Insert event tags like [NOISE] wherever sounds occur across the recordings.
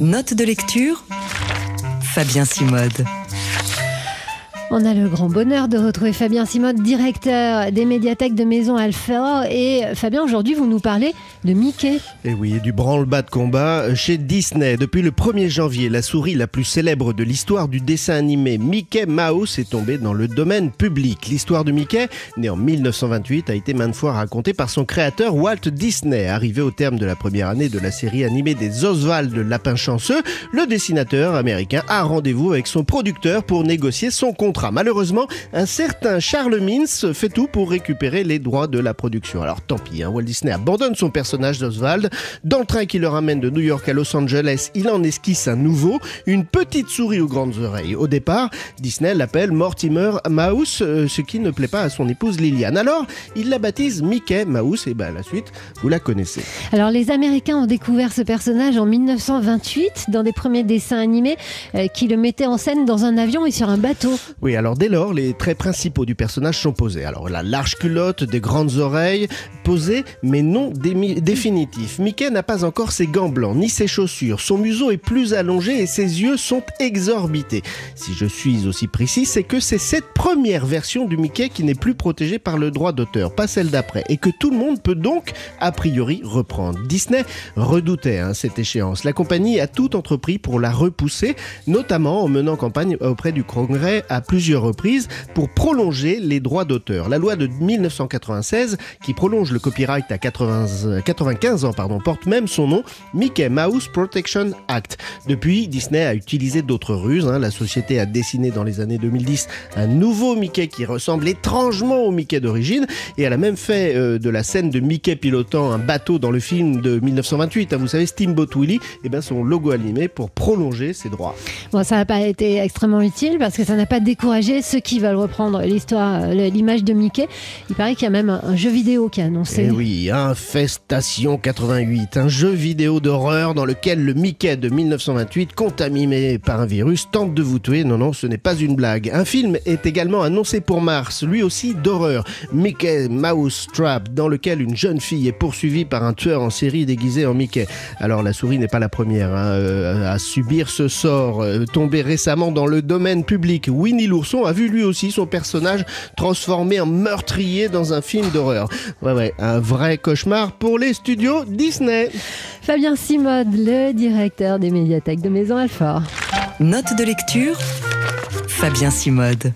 Note de lecture Fabien Simode. On a le grand bonheur de retrouver Fabien Simode, directeur des médiathèques de Maison Alpha. Et Fabien, aujourd'hui, vous nous parlez de Mickey. Et oui, du branle-bas de combat chez Disney. Depuis le 1er janvier, la souris la plus célèbre de l'histoire du dessin animé Mickey Mouse est tombée dans le domaine public. L'histoire de Mickey, né en 1928, a été maintes fois racontée par son créateur Walt Disney. Arrivé au terme de la première année de la série animée des Oswald Lapin Chanceux, le dessinateur américain a rendez-vous avec son producteur pour négocier son contrat. Malheureusement, un certain Charles Mintz fait tout pour récupérer les droits de la production. Alors tant pis, hein, Walt Disney abandonne son personnage d'Oswald. Dans le train qui le ramène de New York à Los Angeles, il en esquisse un nouveau, une petite souris aux grandes oreilles. Au départ, Disney l'appelle Mortimer Mouse, euh, ce qui ne plaît pas à son épouse Liliane. Alors, il la baptise Mickey Mouse, et ben la suite, vous la connaissez. Alors les Américains ont découvert ce personnage en 1928 dans des premiers dessins animés euh, qui le mettaient en scène dans un avion et sur un bateau. Oui, alors dès lors, les traits principaux du personnage sont posés. Alors la large culotte, des grandes oreilles, mais non définitifs. Mickey n'a pas encore ses gants blancs, ni ses chaussures. Son museau est plus allongé et ses yeux sont exorbités. Si je suis aussi précis, c'est que c'est cette première version du Mickey qui n'est plus protégée par le droit d'auteur, pas celle d'après, et que tout le monde peut donc, a priori, reprendre. Disney redoutait hein, cette échéance. La compagnie a tout entrepris pour la repousser, notamment en menant campagne auprès du Congrès à plusieurs reprises pour prolonger les droits d'auteur. La loi de 1996, qui prolonge le copyright à 80, 95 ans, pardon, porte même son nom, Mickey Mouse Protection Act. Depuis, Disney a utilisé d'autres ruses. Hein. La société a dessiné dans les années 2010 un nouveau Mickey qui ressemble étrangement au Mickey d'origine et elle a même fait euh, de la scène de Mickey pilotant un bateau dans le film de 1928, hein. vous savez Steamboat Willie, et eh bien son logo animé pour prolonger ses droits. Bon, ça n'a pas été extrêmement utile parce que ça n'a pas découvert ceux qui veulent reprendre l'histoire, euh, l'image de Mickey. Il paraît qu'il y a même un jeu vidéo qui est annoncé. Eh oui, Infestation 88, un jeu vidéo d'horreur dans lequel le Mickey de 1928, contaminé par un virus, tente de vous tuer. Non, non, ce n'est pas une blague. Un film est également annoncé pour mars, lui aussi d'horreur. Mickey Mouse Trap, dans lequel une jeune fille est poursuivie par un tueur en série déguisé en Mickey. Alors la souris n'est pas la première hein, euh, à subir ce sort. Euh, tombé récemment dans le domaine public, Winnie Lou L'ourson a vu lui aussi son personnage transformé en meurtrier dans un film d'horreur. Ouais, ouais, un vrai cauchemar pour les studios Disney. Fabien Simode, le directeur des médiathèques de Maison Alfort. Note de lecture Fabien Simode.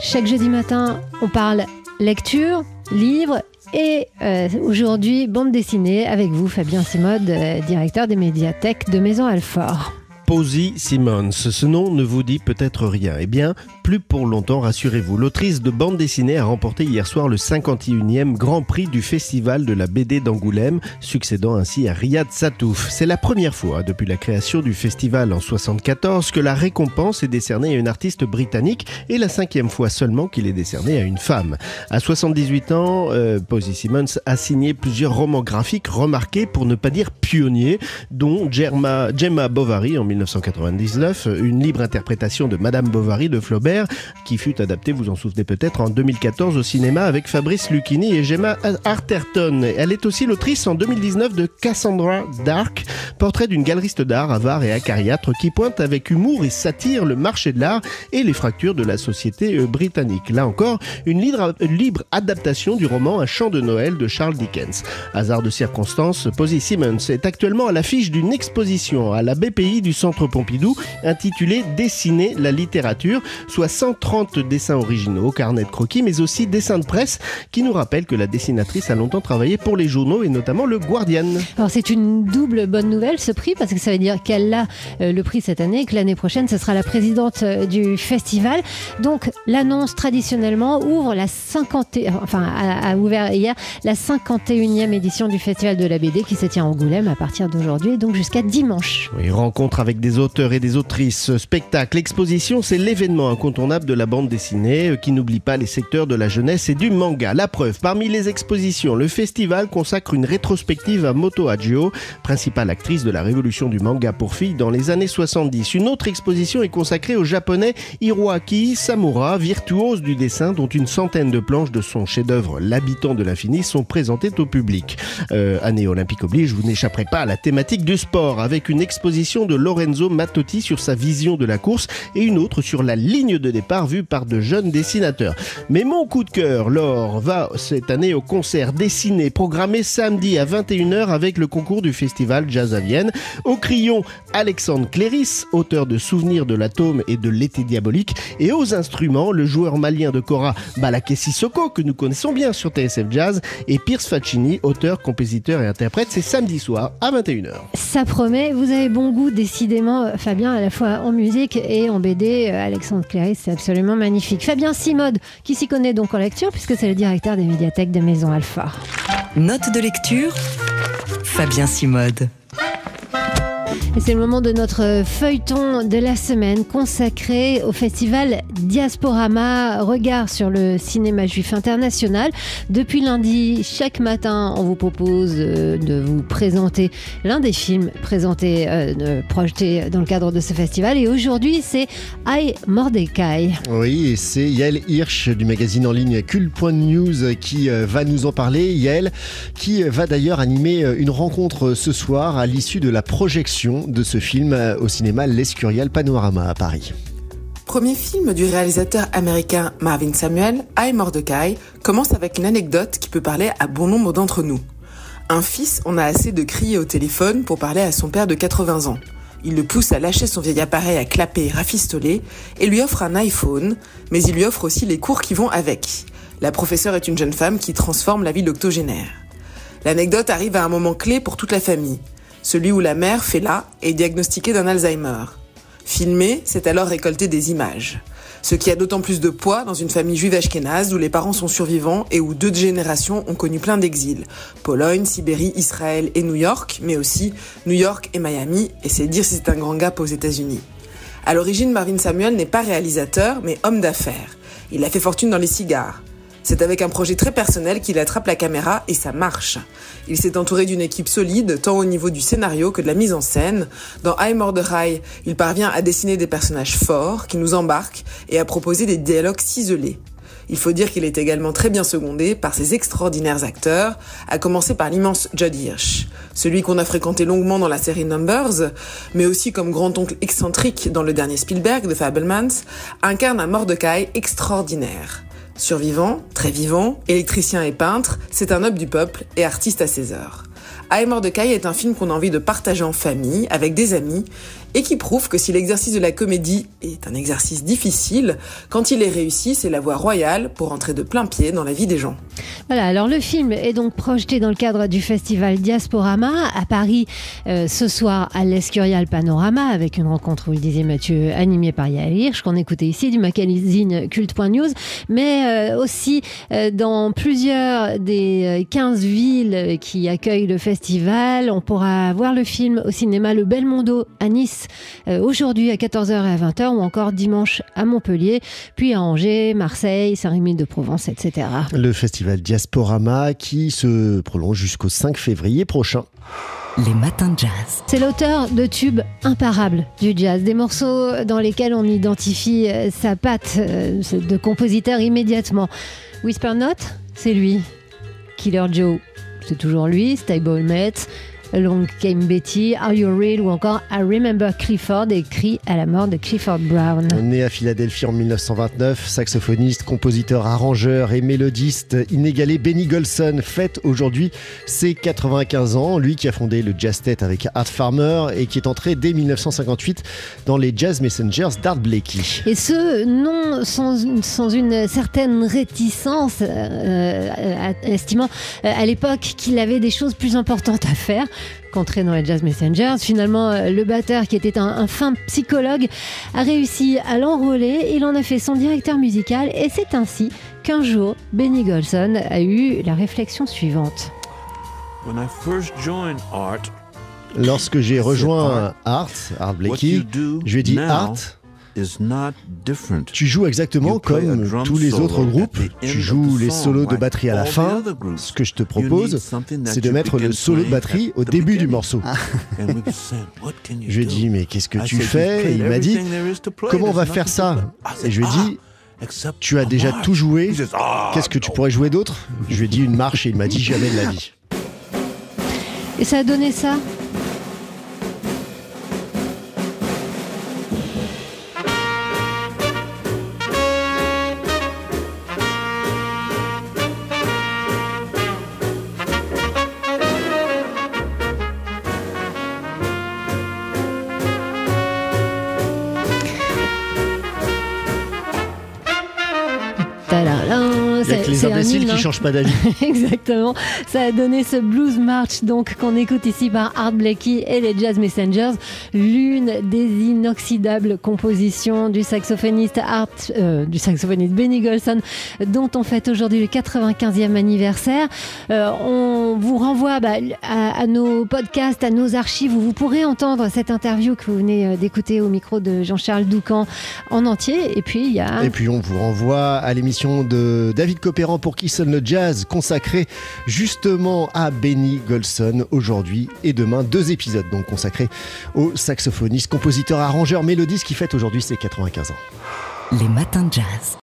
Chaque jeudi matin, on parle lecture, livre et euh, aujourd'hui, bande dessinée avec vous, Fabien Simode, euh, directeur des médiathèques de Maison Alfort. Posy Simmons. Ce nom ne vous dit peut-être rien. Eh bien, plus pour longtemps, rassurez-vous. L'autrice de bande dessinée a remporté hier soir le 51e Grand Prix du Festival de la BD d'Angoulême, succédant ainsi à Riyad Satouf. C'est la première fois depuis la création du festival en 74 que la récompense est décernée à une artiste britannique et la cinquième fois seulement qu'il est décerné à une femme. À 78 ans, euh, Posy Simmons a signé plusieurs romans graphiques remarqués pour ne pas dire pionniers, dont Gemma, Bovary en 1999, une libre interprétation de Madame Bovary de Flaubert, qui fut adaptée, vous en souvenez peut-être, en 2014 au cinéma avec Fabrice Lucchini et Gemma Arterton. Elle est aussi l'autrice en 2019 de Cassandra Dark, portrait d'une galeriste d'art avare et acariâtre qui pointe avec humour et satire le marché de l'art et les fractures de la société euh, britannique. Là encore, une libre, adaptation du roman Un chant de Noël de Charles Dickens. Hasard de circonstance, Posy Simmons est actuellement à l'affiche d'une exposition à la BPI du Centre Centre Pompidou intitulé Dessiner la littérature, soit 130 dessins originaux, carnet de croquis, mais aussi dessins de presse qui nous rappellent que la dessinatrice a longtemps travaillé pour les journaux et notamment le Guardian. Alors c'est une double bonne nouvelle ce prix parce que ça veut dire qu'elle a euh, le prix cette année et que l'année prochaine ce sera la présidente euh, du festival. Donc l'annonce traditionnellement ouvre la 50 enfin a, ouvert hier la 51e édition du festival de la BD qui se tient en Angoulême à partir d'aujourd'hui donc jusqu'à dimanche. Oui, rencontre avec des auteurs et des autrices, spectacles, expositions, c'est l'événement incontournable de la bande dessinée euh, qui n'oublie pas les secteurs de la jeunesse et du manga. La preuve, parmi les expositions, le festival consacre une rétrospective à Moto Hagio, principale actrice de la révolution du manga pour filles dans les années 70. Une autre exposition est consacrée au japonais Hiroaki Samura, virtuose du dessin dont une centaine de planches de son chef-d'œuvre L'habitant de l'infini sont présentées au public. Euh, année olympique oblige, vous n'échapperez pas à la thématique du sport avec une exposition de Lorenzo sur sa vision de la course et une autre sur la ligne de départ vue par de jeunes dessinateurs. Mais mon coup de cœur, Laure, va cette année au concert dessiné programmé samedi à 21h avec le concours du festival Jazz à Vienne. Au crayon, Alexandre Cléris, auteur de Souvenirs de l'atome et de l'été diabolique. Et aux instruments, le joueur malien de Cora Balaké Sissoko, que nous connaissons bien sur TSF Jazz, et Pierce Faccini, auteur, compositeur et interprète. C'est samedi soir à 21h. Ça promet, vous avez bon goût décidément, euh, Fabien, à la fois en musique et en BD. Euh, Alexandre Cléris, c'est absolument magnifique. Fabien Simode, qui s'y connaît donc en lecture, puisque c'est le directeur des médiathèques de Maison Alpha. Note de lecture, Fabien Simode. C'est le moment de notre feuilleton de la semaine consacré au festival Diasporama, regard sur le cinéma juif international. Depuis lundi, chaque matin, on vous propose euh, de vous présenter l'un des films présentés, euh, projetés dans le cadre de ce festival. Et aujourd'hui, c'est I Mordecai. Oui, et c'est Yael Hirsch du magazine en ligne Cul.news qui euh, va nous en parler. Yael qui va d'ailleurs animer une rencontre ce soir à l'issue de la projection de ce film au cinéma L'Escurial Panorama à Paris. Premier film du réalisateur américain Marvin Samuel, I Mordecai, commence avec une anecdote qui peut parler à bon nombre d'entre nous. Un fils en a assez de crier au téléphone pour parler à son père de 80 ans. Il le pousse à lâcher son vieil appareil à clapper et rafistoler et lui offre un iPhone, mais il lui offre aussi les cours qui vont avec. La professeure est une jeune femme qui transforme la vie d'octogénaire. L'anecdote arrive à un moment clé pour toute la famille celui où la mère, là, est diagnostiquée d'un Alzheimer. Filmer, c'est alors récolter des images. Ce qui a d'autant plus de poids dans une famille juive ashkénaze où les parents sont survivants et où deux générations ont connu plein d'exils. Pologne, Sibérie, Israël et New York, mais aussi New York et Miami, et c'est dire si c'est un grand gap aux États-Unis. À l'origine, Marvin Samuel n'est pas réalisateur, mais homme d'affaires. Il a fait fortune dans les cigares. C'est avec un projet très personnel qu'il attrape la caméra et ça marche. Il s'est entouré d'une équipe solide, tant au niveau du scénario que de la mise en scène. Dans I Mordecai, il parvient à dessiner des personnages forts qui nous embarquent et à proposer des dialogues ciselés. Il faut dire qu'il est également très bien secondé par ses extraordinaires acteurs, à commencer par l'immense Judd Hirsch, celui qu'on a fréquenté longuement dans la série Numbers, mais aussi comme grand-oncle excentrique dans le dernier Spielberg de Fablemans, incarne un Mordecai extraordinaire. Survivant, très vivant, électricien et peintre, c'est un homme du peuple et artiste à ses heures. I Mordecai est un film qu'on a envie de partager en famille, avec des amis, et qui prouve que si l'exercice de la comédie est un exercice difficile, quand il est réussi, c'est la voie royale pour entrer de plein pied dans la vie des gens. Voilà, alors le film est donc projeté dans le cadre du festival Diasporama à Paris euh, ce soir à l'Escurial Panorama avec une rencontre, vous le disiez Mathieu, animée par Yael Hirsch, qu'on écoutait ici du magazine Culte.news, mais euh, aussi euh, dans plusieurs des 15 villes qui accueillent le festival. On pourra voir le film au cinéma Le Belmondo à Nice euh, aujourd'hui à 14h et à 20h ou encore dimanche à Montpellier, puis à Angers, Marseille, Saint-Rémy-de-Provence, etc. Le festival Diasporama qui se prolonge jusqu'au 5 février prochain. Les matins de jazz. C'est l'auteur de tubes imparables du jazz, des morceaux dans lesquels on identifie euh, sa patte euh, de compositeur immédiatement. Whisper Note, c'est lui. Killer Joe, c'est toujours lui. Stable Long Came Betty, Are You Real ou encore I Remember Clifford, écrit à la mort de Clifford Brown. Né à Philadelphie en 1929, saxophoniste, compositeur, arrangeur et mélodiste inégalé, Benny Golson fête aujourd'hui ses 95 ans. Lui qui a fondé le Jazz State avec Art Farmer et qui est entré dès 1958 dans les Jazz Messengers d'Art Blakey. Et ce, non sans, sans une certaine réticence, euh, euh estimant euh, à l'époque qu'il avait des choses plus importantes à faire qu'entrer dans les Jazz Messengers. Finalement, euh, le batteur, qui était un, fin psychologue, a réussi à l'enrôler. Il en a fait son directeur musical et c'est ainsi qu'un jour, Benny Golson a eu la réflexion suivante. When I first joined art, Lorsque j'ai rejoint Art. Art, Blakey, je lui ai dit now Art. Tu joues exactement comme tous les autres groupes. Tu joues the les solos de batterie à la fin. Ce que je te propose, c'est de mettre le solo de batterie at au the début du morceau. [LAUGHS] And we could say, "What can you Je lui ai do?" dit, mais qu'est-ce que tu said, "You fais? Et il m'a dit, comment on va faire ça? Et je lui ai said, dit, "Ah, except tu as déjà march." tout joué. "Ah, Qu'est-ce que tu no." pourrais jouer d'autre? Je lui ai dit une marche et il m'a dit jamais de la vie. Et ça a donné ça? Hymne, qui hein. changent pas d'avis. [LAUGHS] Exactement. Ça a donné ce blues march donc qu'on écoute ici par Art Blakey et les Jazz Messengers, l'une des inoxydables compositions du saxophoniste Art, euh, du saxophoniste Benny Golson, dont on fête aujourd'hui le 95e anniversaire. Euh, on vous renvoie bah, à, à nos podcasts, à nos archives où vous pourrez entendre cette interview que vous venez euh, d'écouter au micro de Jean-Charles Doucan en entier. Et puis il y a Et puis on vous renvoie à l'émission de David Copéran pour qui sonne le jazz, consacrée justement à Benny Golson aujourd'hui et demain. Deux épisodes donc consacrés au saxophoniste, compositeur, arrangeur, mélodiste qui fête aujourd'hui ses 95 ans. Les matins de jazz.